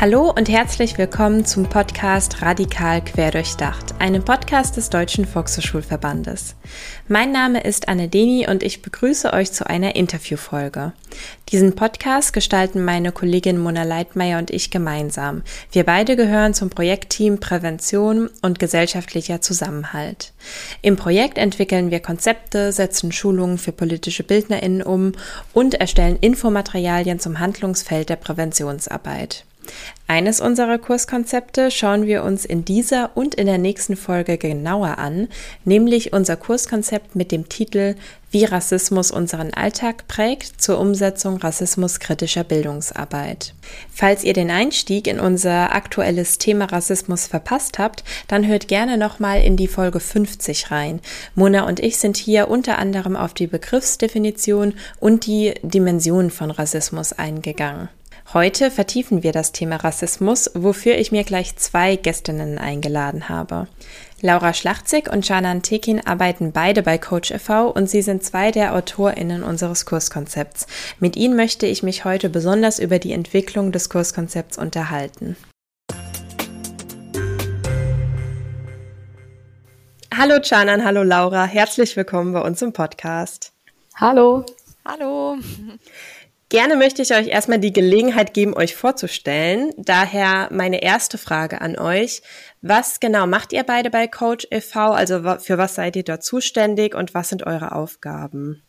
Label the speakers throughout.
Speaker 1: Hallo und herzlich willkommen zum Podcast Radikal Querdurchdacht, einem Podcast des Deutschen Volkshochschulverbandes. Mein Name ist Anne Deni und ich begrüße euch zu einer Interviewfolge. Diesen Podcast gestalten meine Kollegin Mona Leitmeier und ich gemeinsam. Wir beide gehören zum Projektteam Prävention und gesellschaftlicher Zusammenhalt. Im Projekt entwickeln wir Konzepte, setzen Schulungen für politische BildnerInnen um und erstellen Infomaterialien zum Handlungsfeld der Präventionsarbeit. Eines unserer Kurskonzepte schauen wir uns in dieser und in der nächsten Folge genauer an, nämlich unser Kurskonzept mit dem Titel Wie Rassismus unseren Alltag prägt zur Umsetzung rassismuskritischer Bildungsarbeit. Falls ihr den Einstieg in unser aktuelles Thema Rassismus verpasst habt, dann hört gerne nochmal in die Folge 50 rein. Mona und ich sind hier unter anderem auf die Begriffsdefinition und die Dimensionen von Rassismus eingegangen. Heute vertiefen wir das Thema Rassismus, wofür ich mir gleich zwei Gästinnen eingeladen habe. Laura Schlachtzig und Janan Tekin arbeiten beide bei Coach e.V. und sie sind zwei der AutorInnen unseres Kurskonzepts. Mit ihnen möchte ich mich heute besonders über die Entwicklung des Kurskonzepts unterhalten. Hallo Janan, hallo Laura, herzlich willkommen bei uns im Podcast.
Speaker 2: Hallo.
Speaker 3: Hallo.
Speaker 1: Gerne möchte ich euch erstmal die Gelegenheit geben, euch vorzustellen. Daher meine erste Frage an euch. Was genau macht ihr beide bei Coach e.V.? Also für was seid ihr dort zuständig und was sind eure Aufgaben?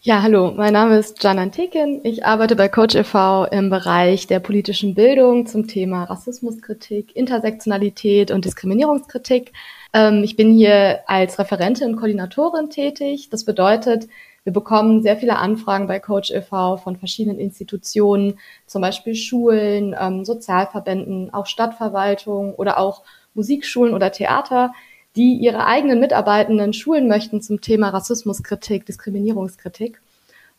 Speaker 2: Ja, hallo, mein Name ist Janan Tekin. Ich arbeite bei Coach e.V. im Bereich der politischen Bildung zum Thema Rassismuskritik, Intersektionalität und Diskriminierungskritik. Ähm, ich bin hier als Referentin und Koordinatorin tätig. Das bedeutet, wir bekommen sehr viele Anfragen bei Coach e.V. von verschiedenen Institutionen, zum Beispiel Schulen, ähm, Sozialverbänden, auch Stadtverwaltung oder auch Musikschulen oder Theater, die ihre eigenen Mitarbeitenden schulen möchten zum Thema Rassismuskritik, Diskriminierungskritik.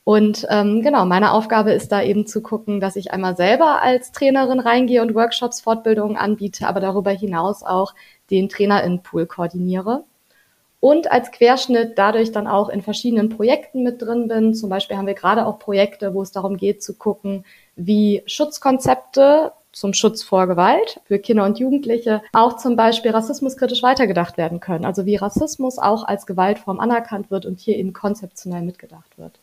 Speaker 2: Und ähm, genau, meine Aufgabe ist da eben zu gucken, dass ich einmal selber als Trainerin reingehe und Workshops, Fortbildungen anbiete, aber darüber hinaus auch den Trainerinnenpool koordiniere und als Querschnitt dadurch dann auch in verschiedenen Projekten mit drin bin. Zum Beispiel haben wir gerade auch Projekte, wo es darum geht zu gucken, wie Schutzkonzepte zum Schutz vor Gewalt für Kinder und Jugendliche auch zum Beispiel rassismuskritisch weitergedacht werden können. Also wie Rassismus auch als Gewaltform anerkannt wird und hier eben konzeptionell mitgedacht wird.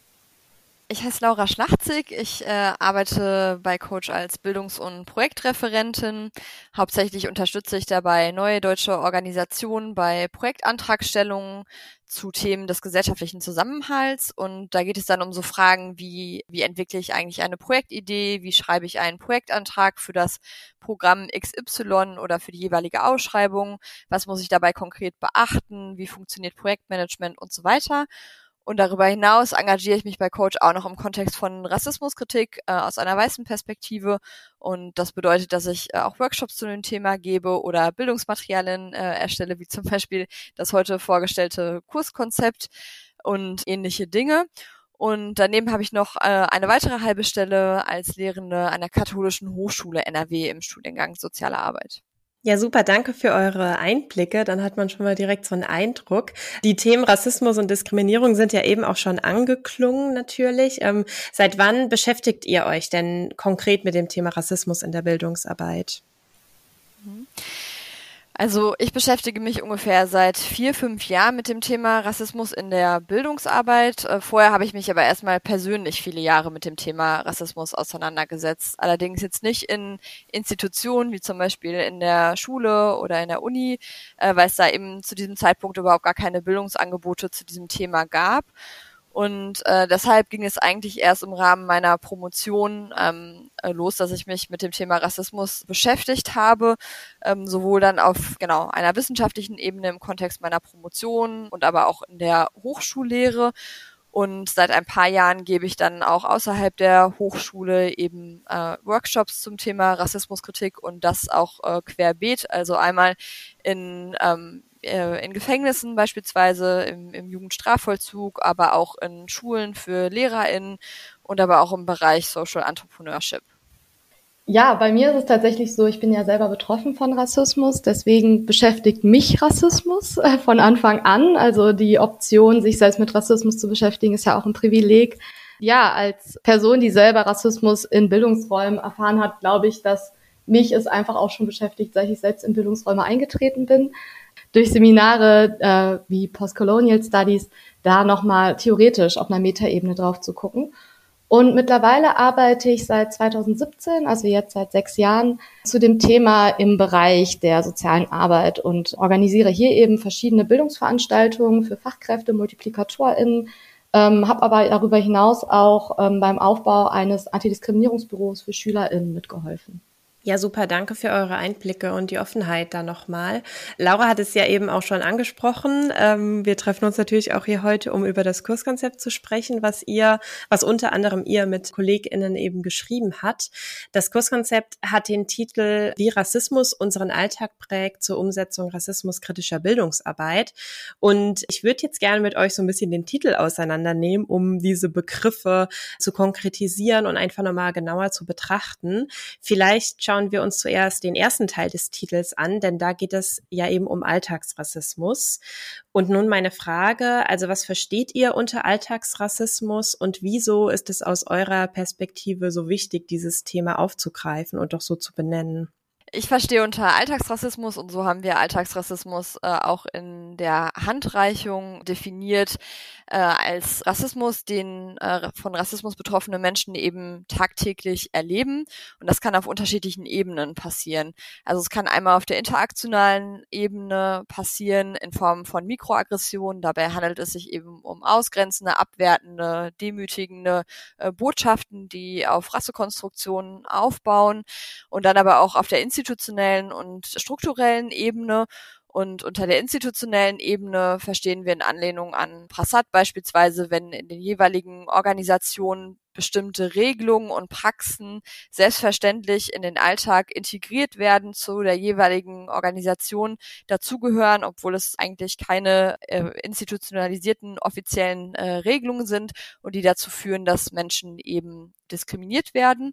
Speaker 3: Ich heiße Laura Schlachtzig. Ich äh, arbeite bei Coach als Bildungs- und Projektreferentin. Hauptsächlich unterstütze ich dabei neue deutsche Organisationen bei Projektantragstellungen zu Themen des gesellschaftlichen Zusammenhalts. Und da geht es dann um so Fragen wie, wie entwickle ich eigentlich eine Projektidee? Wie schreibe ich einen Projektantrag für das Programm XY oder für die jeweilige Ausschreibung? Was muss ich dabei konkret beachten? Wie funktioniert Projektmanagement und so weiter? Und darüber hinaus engagiere ich mich bei Coach auch noch im Kontext von Rassismuskritik äh, aus einer weißen Perspektive. Und das bedeutet, dass ich äh, auch Workshops zu dem Thema gebe oder Bildungsmaterialien äh, erstelle, wie zum Beispiel das heute vorgestellte Kurskonzept und ähnliche Dinge. Und daneben habe ich noch äh, eine weitere halbe Stelle als Lehrende der Katholischen Hochschule NRW im Studiengang Soziale Arbeit.
Speaker 1: Ja, super, danke für eure Einblicke. Dann hat man schon mal direkt so einen Eindruck. Die Themen Rassismus und Diskriminierung sind ja eben auch schon angeklungen natürlich. Ähm, seit wann beschäftigt ihr euch denn konkret mit dem Thema Rassismus in der Bildungsarbeit?
Speaker 3: Mhm. Also ich beschäftige mich ungefähr seit vier, fünf Jahren mit dem Thema Rassismus in der Bildungsarbeit. Äh, vorher habe ich mich aber erstmal persönlich viele Jahre mit dem Thema Rassismus auseinandergesetzt. Allerdings jetzt nicht in Institutionen wie zum Beispiel in der Schule oder in der Uni, äh, weil es da eben zu diesem Zeitpunkt überhaupt gar keine Bildungsangebote zu diesem Thema gab. Und äh, deshalb ging es eigentlich erst im Rahmen meiner Promotion ähm, äh, los, dass ich mich mit dem Thema Rassismus beschäftigt habe, ähm, sowohl dann auf genau einer wissenschaftlichen Ebene im Kontext meiner Promotion und aber auch in der Hochschullehre. Und seit ein paar Jahren gebe ich dann auch außerhalb der Hochschule eben äh, Workshops zum Thema Rassismuskritik und das auch äh, querbeet, also einmal in ähm, äh, in Gefängnissen beispielsweise, im, im Jugendstrafvollzug, aber auch in Schulen für LehrerInnen und aber auch im Bereich Social Entrepreneurship.
Speaker 2: Ja, bei mir ist es tatsächlich so, ich bin ja selber betroffen von Rassismus, deswegen beschäftigt mich Rassismus äh, von Anfang an. Also die Option, sich selbst mit Rassismus zu beschäftigen, ist ja auch ein Privileg. Ja, als Person, die selber Rassismus in Bildungsräumen erfahren hat, glaube ich, dass mich ist einfach auch schon beschäftigt, seit ich selbst in Bildungsräume eingetreten bin. Durch Seminare äh, wie Postcolonial Studies da nochmal theoretisch auf einer Metaebene drauf zu gucken. Und mittlerweile arbeite ich seit 2017, also jetzt seit sechs Jahren, zu dem Thema im Bereich der sozialen Arbeit und organisiere hier eben verschiedene Bildungsveranstaltungen für Fachkräfte, MultiplikatorInnen, ähm, habe aber darüber hinaus auch ähm, beim Aufbau eines Antidiskriminierungsbüros für SchülerInnen mitgeholfen.
Speaker 1: Ja, super. Danke für eure Einblicke und die Offenheit da nochmal. Laura hat es ja eben auch schon angesprochen. Ähm, wir treffen uns natürlich auch hier heute, um über das Kurskonzept zu sprechen, was ihr, was unter anderem ihr mit KollegInnen eben geschrieben hat. Das Kurskonzept hat den Titel Wie Rassismus unseren Alltag prägt zur Umsetzung rassismuskritischer Bildungsarbeit. Und ich würde jetzt gerne mit euch so ein bisschen den Titel auseinandernehmen, um diese Begriffe zu konkretisieren und einfach nochmal genauer zu betrachten. Vielleicht schauen schauen wir uns zuerst den ersten Teil des Titels an, denn da geht es ja eben um Alltagsrassismus. Und nun meine Frage, also was versteht ihr unter Alltagsrassismus und wieso ist es aus eurer Perspektive so wichtig, dieses Thema aufzugreifen und doch so zu benennen?
Speaker 3: Ich verstehe unter Alltagsrassismus und so haben wir Alltagsrassismus äh, auch in der Handreichung definiert äh, als Rassismus, den äh, von Rassismus betroffene Menschen eben tagtäglich erleben. Und das kann auf unterschiedlichen Ebenen passieren. Also es kann einmal auf der interaktionalen Ebene passieren in Form von Mikroaggressionen. Dabei handelt es sich eben um ausgrenzende, abwertende, demütigende äh, Botschaften, die auf Rassekonstruktionen aufbauen und dann aber auch auf der institutionellen und strukturellen Ebene. Und unter der institutionellen Ebene verstehen wir in Anlehnung an Prasad beispielsweise, wenn in den jeweiligen Organisationen bestimmte Regelungen und Praxen selbstverständlich in den Alltag integriert werden, zu der jeweiligen Organisation dazugehören, obwohl es eigentlich keine äh, institutionalisierten offiziellen äh, Regelungen sind und die dazu führen, dass Menschen eben diskriminiert werden.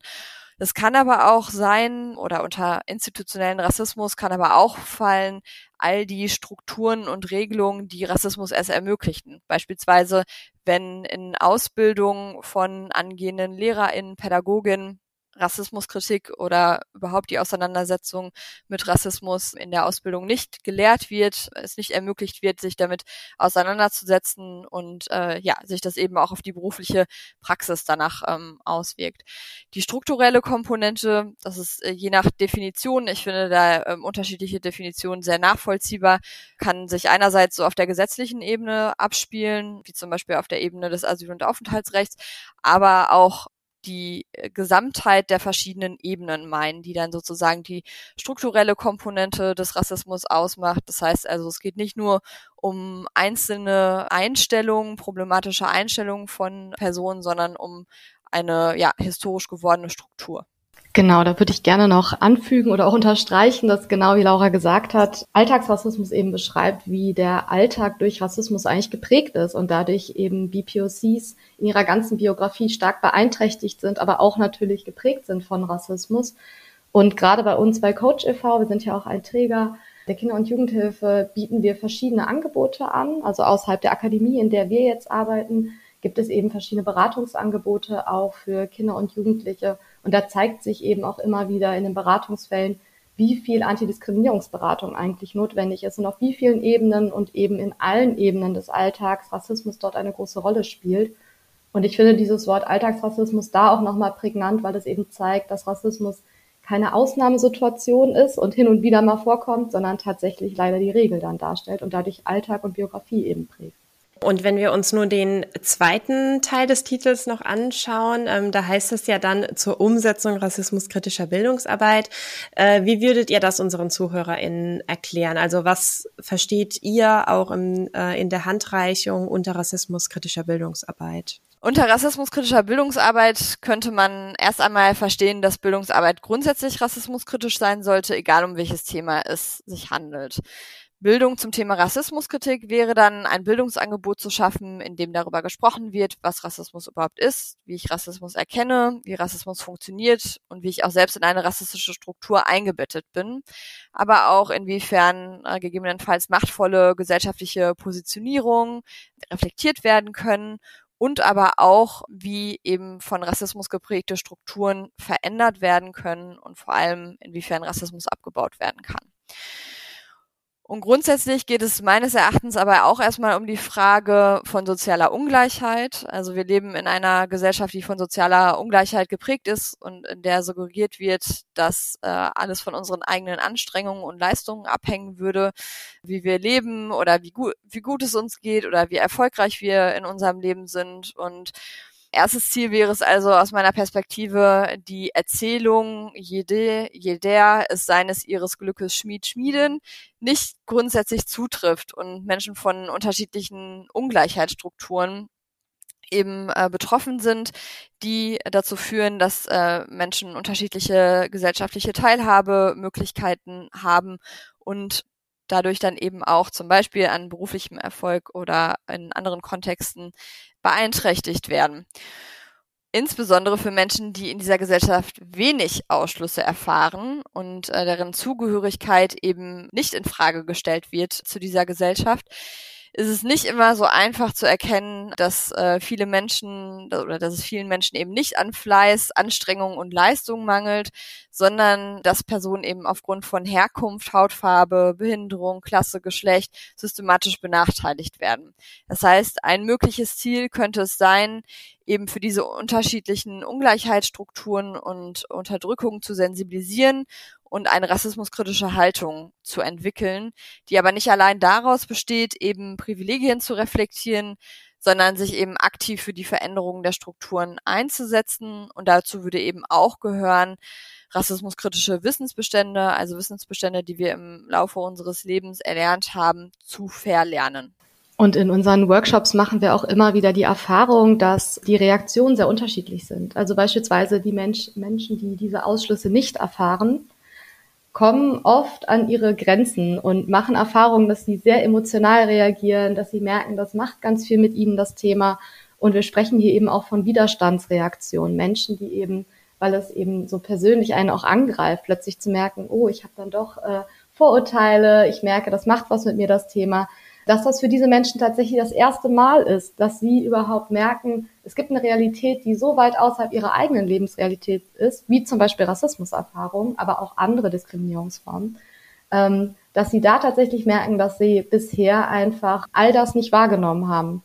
Speaker 3: Das kann aber auch sein, oder unter institutionellen Rassismus kann aber auch fallen, all die Strukturen und Regelungen, die Rassismus erst ermöglichten. Beispielsweise, wenn in Ausbildung von angehenden LehrerInnen, Pädagoginnen Rassismuskritik oder überhaupt die Auseinandersetzung mit Rassismus in der Ausbildung nicht gelehrt wird, es nicht ermöglicht wird, sich damit auseinanderzusetzen und äh, ja, sich das eben auch auf die berufliche Praxis danach ähm, auswirkt. Die strukturelle Komponente, das ist äh, je nach Definition, ich finde da ähm, unterschiedliche Definitionen sehr nachvollziehbar, kann sich einerseits so auf der gesetzlichen Ebene abspielen, wie zum Beispiel auf der Ebene des Asyl- und Aufenthaltsrechts, aber auch die äh, Gesamtheit der verschiedenen Ebenen meinen, die dann sozusagen die strukturelle Komponente des Rassismus ausmacht. Das heißt also, es geht nicht nur um einzelne Einstellungen, problematische Einstellungen von Personen, sondern um eine ja, historisch gewordene Struktur.
Speaker 2: Genau, da würde ich gerne noch anfügen oder auch unterstreichen, dass genau wie Laura gesagt hat, Alltagsrassismus eben beschreibt, wie der Alltag durch Rassismus eigentlich geprägt ist und dadurch eben BPOCs in ihrer ganzen Biografie stark beeinträchtigt sind, aber auch natürlich geprägt sind von Rassismus. Und gerade bei uns bei Coach e.V., wir sind ja auch ein Träger der Kinder- und Jugendhilfe, bieten wir verschiedene Angebote an. Also außerhalb der Akademie, in der wir jetzt arbeiten, gibt es eben verschiedene Beratungsangebote auch für Kinder und Jugendliche und da zeigt sich eben auch immer wieder in den Beratungsfällen, wie viel Antidiskriminierungsberatung eigentlich notwendig ist und auf wie vielen Ebenen und eben in allen Ebenen des Alltags Rassismus dort eine große Rolle spielt. Und ich finde dieses Wort Alltagsrassismus da auch nochmal prägnant, weil es eben zeigt, dass Rassismus keine Ausnahmesituation ist und hin und wieder mal vorkommt, sondern tatsächlich leider die Regel dann darstellt und dadurch Alltag und Biografie eben prägt.
Speaker 1: Und wenn wir uns nur den zweiten Teil des Titels noch anschauen, ähm, da heißt es ja dann zur Umsetzung rassismuskritischer Bildungsarbeit. Äh, wie würdet ihr das unseren ZuhörerInnen erklären? Also was versteht ihr auch im, äh, in der Handreichung unter rassismuskritischer Bildungsarbeit?
Speaker 3: Unter rassismuskritischer Bildungsarbeit könnte man erst einmal verstehen, dass Bildungsarbeit grundsätzlich rassismuskritisch sein sollte, egal um welches Thema es sich handelt. Bildung zum Thema Rassismuskritik wäre dann ein Bildungsangebot zu schaffen, in dem darüber gesprochen wird, was Rassismus überhaupt ist, wie ich Rassismus erkenne, wie Rassismus funktioniert und wie ich auch selbst in eine rassistische Struktur eingebettet bin, aber auch inwiefern äh, gegebenenfalls machtvolle gesellschaftliche Positionierungen reflektiert werden können und aber auch, wie eben von Rassismus geprägte Strukturen verändert werden können und vor allem, inwiefern Rassismus abgebaut werden kann. Und grundsätzlich geht es meines Erachtens aber auch erstmal um die Frage von sozialer Ungleichheit. Also wir leben in einer Gesellschaft, die von sozialer Ungleichheit geprägt ist und in der suggeriert wird, dass äh, alles von unseren eigenen Anstrengungen und Leistungen abhängen würde, wie wir leben oder wie gut, wie gut es uns geht oder wie erfolgreich wir in unserem Leben sind. Und Erstes Ziel wäre es also aus meiner Perspektive, die Erzählung, jede, jeder ist seines ihres Glückes Schmied schmieden, nicht grundsätzlich zutrifft und Menschen von unterschiedlichen Ungleichheitsstrukturen eben äh, betroffen sind, die dazu führen, dass äh, Menschen unterschiedliche gesellschaftliche Teilhabemöglichkeiten haben und dadurch dann eben auch zum Beispiel an beruflichem Erfolg oder in anderen Kontexten beeinträchtigt werden. Insbesondere für Menschen, die in dieser Gesellschaft wenig Ausschlüsse erfahren und äh, deren Zugehörigkeit eben nicht in Frage gestellt wird zu dieser Gesellschaft, ist es nicht immer so einfach zu erkennen, dass äh, viele Menschen oder dass es vielen Menschen eben nicht an Fleiß, Anstrengung und Leistung mangelt, sondern dass Personen eben aufgrund von Herkunft, Hautfarbe, Behinderung, Klasse, Geschlecht systematisch benachteiligt werden. Das heißt, ein mögliches Ziel könnte es sein, eben für diese unterschiedlichen Ungleichheitsstrukturen und Unterdrückungen zu sensibilisieren und eine rassismuskritische Haltung zu entwickeln, die aber nicht allein daraus besteht, eben Privilegien zu reflektieren, sondern sich eben aktiv für die Veränderung der Strukturen einzusetzen. Und dazu würde eben auch gehören, rassismuskritische Wissensbestände, also Wissensbestände, die wir im Laufe unseres Lebens erlernt haben, zu verlernen.
Speaker 2: Und in unseren Workshops machen wir auch immer wieder die Erfahrung, dass die Reaktionen sehr unterschiedlich sind. Also beispielsweise die Mensch, Menschen, die diese Ausschlüsse nicht erfahren, kommen oft an ihre Grenzen und machen Erfahrungen, dass sie sehr emotional reagieren, dass sie merken, das macht ganz viel mit ihnen das Thema. Und wir sprechen hier eben auch von Widerstandsreaktionen. Menschen, die eben, weil es eben so persönlich einen auch angreift, plötzlich zu merken, oh, ich habe dann doch äh, Vorurteile, ich merke, das macht was mit mir das Thema dass das für diese Menschen tatsächlich das erste Mal ist, dass sie überhaupt merken, es gibt eine Realität, die so weit außerhalb ihrer eigenen Lebensrealität ist, wie zum Beispiel Rassismuserfahrungen, aber auch andere Diskriminierungsformen, ähm, dass sie da tatsächlich merken, dass sie bisher einfach all das nicht wahrgenommen haben.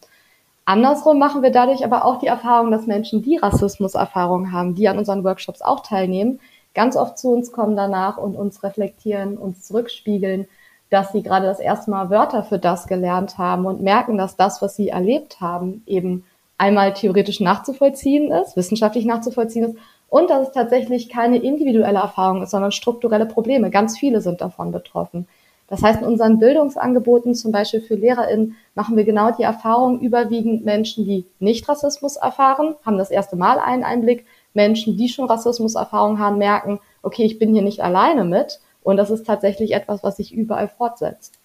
Speaker 2: Andersrum machen wir dadurch aber auch die Erfahrung, dass Menschen, die Rassismuserfahrungen haben, die an unseren Workshops auch teilnehmen, ganz oft zu uns kommen danach und uns reflektieren, uns zurückspiegeln, dass sie gerade das erste Mal Wörter für das gelernt haben und merken, dass das, was sie erlebt haben, eben einmal theoretisch nachzuvollziehen ist, wissenschaftlich nachzuvollziehen ist und dass es tatsächlich keine individuelle Erfahrung ist, sondern strukturelle Probleme. Ganz viele sind davon betroffen. Das heißt, in unseren Bildungsangeboten, zum Beispiel für LehrerInnen, machen wir genau die Erfahrung, überwiegend Menschen, die nicht Rassismus erfahren, haben das erste Mal einen Einblick. Menschen, die schon Rassismuserfahrung haben, merken, okay, ich bin hier nicht alleine mit. Und das ist tatsächlich etwas, was sich überall fortsetzt.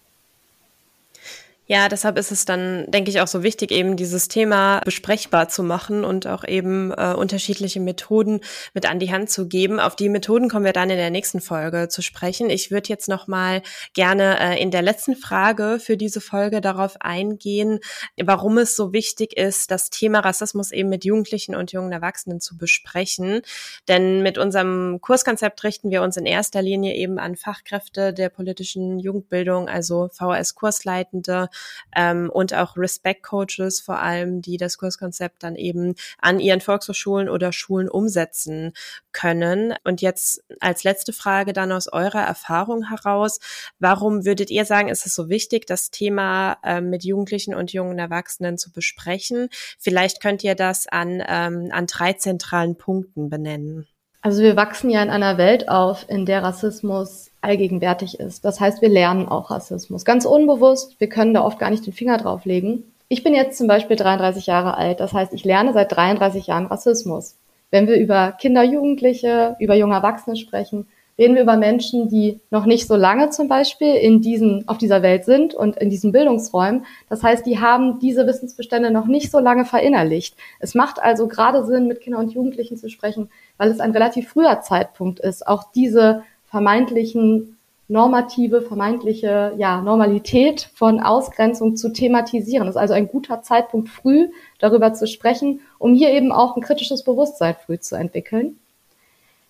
Speaker 1: Ja, deshalb ist es dann, denke ich, auch so wichtig, eben dieses Thema besprechbar zu machen und auch eben äh, unterschiedliche Methoden mit an die Hand zu geben. Auf die Methoden kommen wir dann in der nächsten Folge zu sprechen. Ich würde jetzt noch mal gerne äh, in der letzten Frage für diese Folge darauf eingehen, warum es so wichtig ist, das Thema Rassismus eben mit Jugendlichen und jungen Erwachsenen zu besprechen. Denn mit unserem Kurskonzept richten wir uns in erster Linie eben an Fachkräfte der politischen Jugendbildung, also VHS-Kursleitende, ähm, und auch Respect-Coaches vor allem, die das Kurskonzept dann eben an ihren Volkshochschulen oder Schulen umsetzen können. Und jetzt als letzte Frage dann aus eurer Erfahrung heraus, warum würdet ihr sagen, ist es so wichtig, das Thema ähm, mit Jugendlichen und jungen Erwachsenen zu besprechen? Vielleicht könnt ihr das an, ähm, an drei zentralen Punkten benennen.
Speaker 2: Also wir wachsen ja in einer Welt auf, in der Rassismus allgegenwärtig ist. Das heißt, wir lernen auch Rassismus. Ganz unbewusst, wir können da oft gar nicht den Finger drauf legen. Ich bin jetzt zum Beispiel 33 Jahre alt. Das heißt, ich lerne seit 33 Jahren Rassismus. Wenn wir über Kinder, Jugendliche, über junge Erwachsene sprechen, reden wir über Menschen, die noch nicht so lange zum Beispiel in diesen, auf dieser Welt sind und in diesen Bildungsräumen. Das heißt, die haben diese Wissensbestände noch nicht so lange verinnerlicht. Es macht also gerade Sinn, mit Kindern und Jugendlichen zu sprechen, weil es ein relativ früher Zeitpunkt ist, auch diese vermeintlichen normative, vermeintliche ja, Normalität von Ausgrenzung zu thematisieren. Das ist also ein guter Zeitpunkt, früh darüber zu sprechen, um hier eben auch ein kritisches Bewusstsein früh zu entwickeln.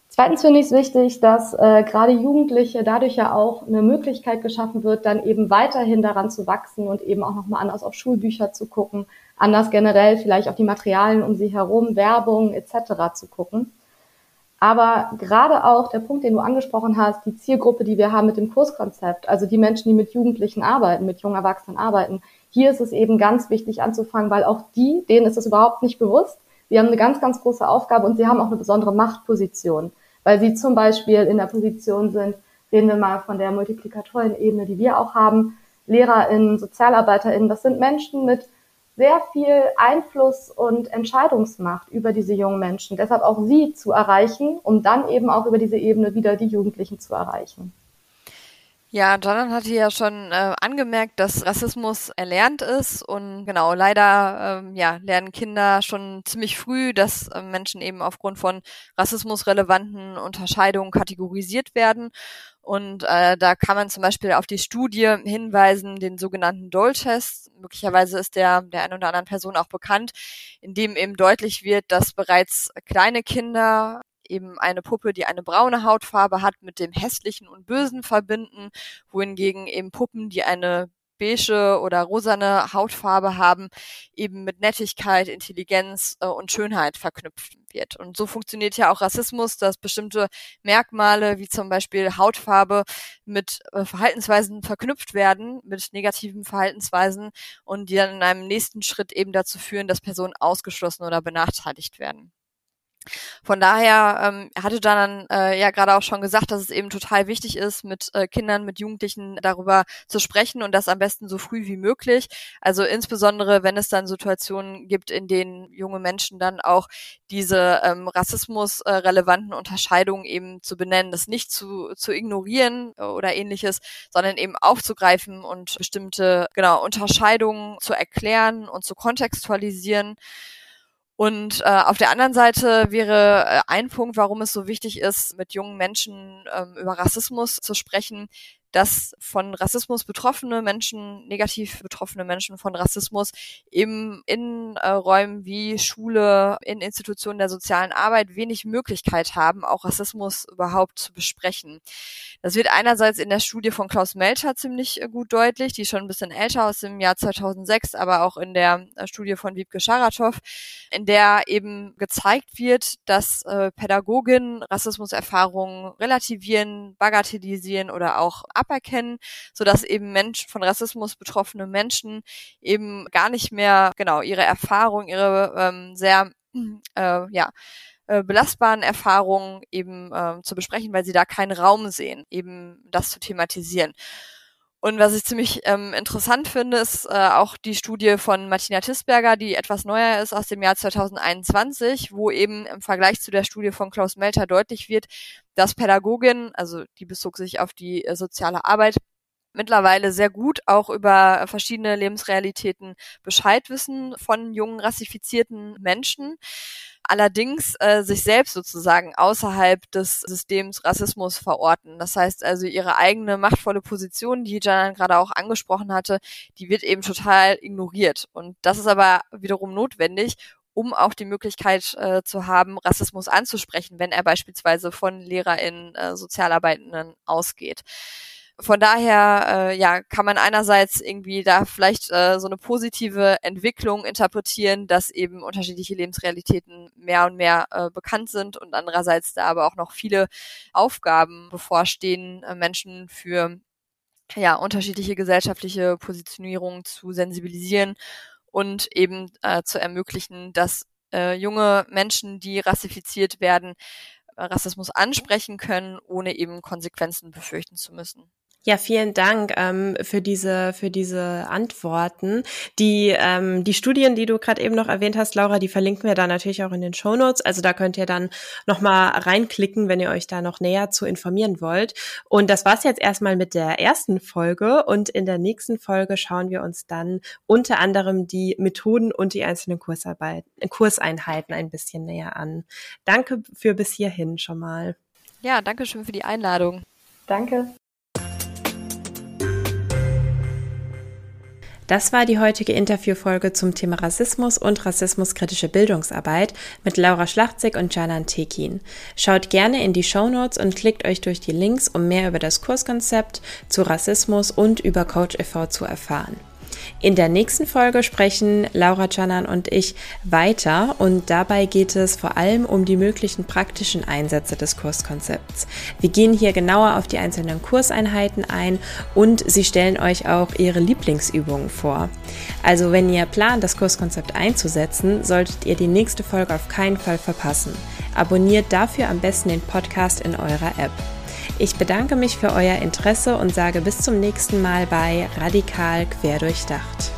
Speaker 2: Zweitens finde ich es wichtig, dass äh, gerade Jugendliche dadurch ja auch eine Möglichkeit geschaffen wird, dann eben weiterhin daran zu wachsen und eben auch nochmal anders auf Schulbücher zu gucken, anders generell vielleicht auf die Materialien um sie herum, Werbung etc. zu gucken. Aber gerade auch der Punkt, den du angesprochen hast, die Zielgruppe, die wir haben mit dem Kurskonzept, also die Menschen, die mit Jugendlichen arbeiten, mit jungen Erwachsenen arbeiten, hier ist es eben ganz wichtig anzufangen, weil auch die, denen ist es überhaupt nicht bewusst. Sie haben eine ganz, ganz große Aufgabe und sie haben auch eine besondere Machtposition, weil sie zum Beispiel in der Position sind, reden wir mal von der Multiplikatorenebene, die wir auch haben, LehrerInnen, SozialarbeiterInnen, das sind Menschen mit sehr viel Einfluss und Entscheidungsmacht über diese jungen Menschen. Deshalb auch sie zu erreichen, um dann eben auch über diese Ebene wieder die Jugendlichen zu erreichen.
Speaker 3: Ja, Janan hatte ja schon äh, angemerkt, dass Rassismus erlernt ist und genau, leider ähm, ja, lernen Kinder schon ziemlich früh, dass äh, Menschen eben aufgrund von rassismusrelevanten Unterscheidungen kategorisiert werden. Und äh, da kann man zum Beispiel auf die Studie hinweisen, den sogenannten Dole-Test. Möglicherweise ist der der einen oder anderen Person auch bekannt, in dem eben deutlich wird, dass bereits kleine Kinder eben eine Puppe, die eine braune Hautfarbe hat, mit dem Hässlichen und Bösen verbinden, wohingegen eben Puppen, die eine beige oder rosane Hautfarbe haben, eben mit Nettigkeit, Intelligenz äh, und Schönheit verknüpft wird. Und so funktioniert ja auch Rassismus, dass bestimmte Merkmale wie zum Beispiel Hautfarbe mit äh, Verhaltensweisen verknüpft werden, mit negativen Verhaltensweisen und die dann in einem nächsten Schritt eben dazu führen, dass Personen ausgeschlossen oder benachteiligt werden. Von daher ähm, hatte dann äh, ja gerade auch schon gesagt, dass es eben total wichtig ist, mit äh, Kindern, mit Jugendlichen darüber zu sprechen und das am besten so früh wie möglich. Also insbesondere, wenn es dann Situationen gibt, in denen junge Menschen dann auch diese ähm, rassismusrelevanten äh, Unterscheidungen eben zu benennen, das nicht zu, zu ignorieren oder ähnliches, sondern eben aufzugreifen und bestimmte genau Unterscheidungen zu erklären und zu kontextualisieren. Und äh, auf der anderen Seite wäre äh, ein Punkt, warum es so wichtig ist, mit jungen Menschen ähm, über Rassismus zu sprechen, dass von Rassismus betroffene Menschen, negativ betroffene Menschen von Rassismus eben in äh, Räumen wie Schule, in Institutionen der sozialen Arbeit wenig Möglichkeit haben, auch Rassismus überhaupt zu besprechen. Das wird einerseits in der Studie von Klaus Melcher ziemlich äh, gut deutlich, die schon ein bisschen älter aus dem Jahr 2006, aber auch in der äh, Studie von Wiebke Scharatow, in der eben gezeigt wird, dass äh, Pädagoginnen Rassismuserfahrungen relativieren, bagatellisieren oder auch aberkennen, sodass eben Menschen von Rassismus betroffene Menschen eben gar nicht mehr genau ihre Erfahrung, ihre ähm, sehr äh, ja äh, belastbaren Erfahrungen eben äh, zu besprechen, weil sie da keinen Raum sehen, eben das zu thematisieren. Und was ich ziemlich ähm, interessant finde, ist äh, auch die Studie von Martina Tisberger, die etwas neuer ist aus dem Jahr 2021, wo eben im Vergleich zu der Studie von Klaus Melter deutlich wird, dass Pädagogin, also die bezog sich auf die äh, soziale Arbeit, mittlerweile sehr gut auch über verschiedene Lebensrealitäten Bescheid wissen von jungen rassifizierten Menschen allerdings äh, sich selbst sozusagen außerhalb des Systems Rassismus verorten. Das heißt also ihre eigene machtvolle Position, die Janan gerade auch angesprochen hatte, die wird eben total ignoriert. Und das ist aber wiederum notwendig, um auch die Möglichkeit äh, zu haben, Rassismus anzusprechen, wenn er beispielsweise von LehrerInnen, äh, Sozialarbeitenden ausgeht von daher äh, ja kann man einerseits irgendwie da vielleicht äh, so eine positive Entwicklung interpretieren, dass eben unterschiedliche Lebensrealitäten mehr und mehr äh, bekannt sind und andererseits da aber auch noch viele Aufgaben bevorstehen, äh, Menschen für ja unterschiedliche gesellschaftliche Positionierungen zu sensibilisieren und eben äh, zu ermöglichen, dass äh, junge Menschen, die rassifiziert werden, Rassismus ansprechen können, ohne eben Konsequenzen befürchten zu müssen.
Speaker 1: Ja, vielen Dank ähm, für diese für diese Antworten. Die ähm, die Studien, die du gerade eben noch erwähnt hast, Laura, die verlinken wir da natürlich auch in den Show Notes. Also da könnt ihr dann noch mal reinklicken, wenn ihr euch da noch näher zu informieren wollt. Und das war's jetzt erstmal mit der ersten Folge. Und in der nächsten Folge schauen wir uns dann unter anderem die Methoden und die einzelnen Kursarbeit, Kurseinheiten ein bisschen näher an. Danke für bis hierhin schon mal.
Speaker 3: Ja, danke schön für die Einladung.
Speaker 2: Danke.
Speaker 1: Das war die heutige Interviewfolge zum Thema Rassismus und rassismuskritische Bildungsarbeit mit Laura Schlachtzig und Janan Tekin. Schaut gerne in die Shownotes und klickt euch durch die Links, um mehr über das Kurskonzept zu Rassismus und über Coach e.V. zu erfahren. In der nächsten Folge sprechen Laura Canan und ich weiter und dabei geht es vor allem um die möglichen praktischen Einsätze des Kurskonzepts. Wir gehen hier genauer auf die einzelnen Kurseinheiten ein und sie stellen euch auch ihre Lieblingsübungen vor. Also wenn ihr plant, das Kurskonzept einzusetzen, solltet ihr die nächste Folge auf keinen Fall verpassen. Abonniert dafür am besten den Podcast in eurer App. Ich bedanke mich für euer Interesse und sage bis zum nächsten Mal bei Radikal Querdurchdacht.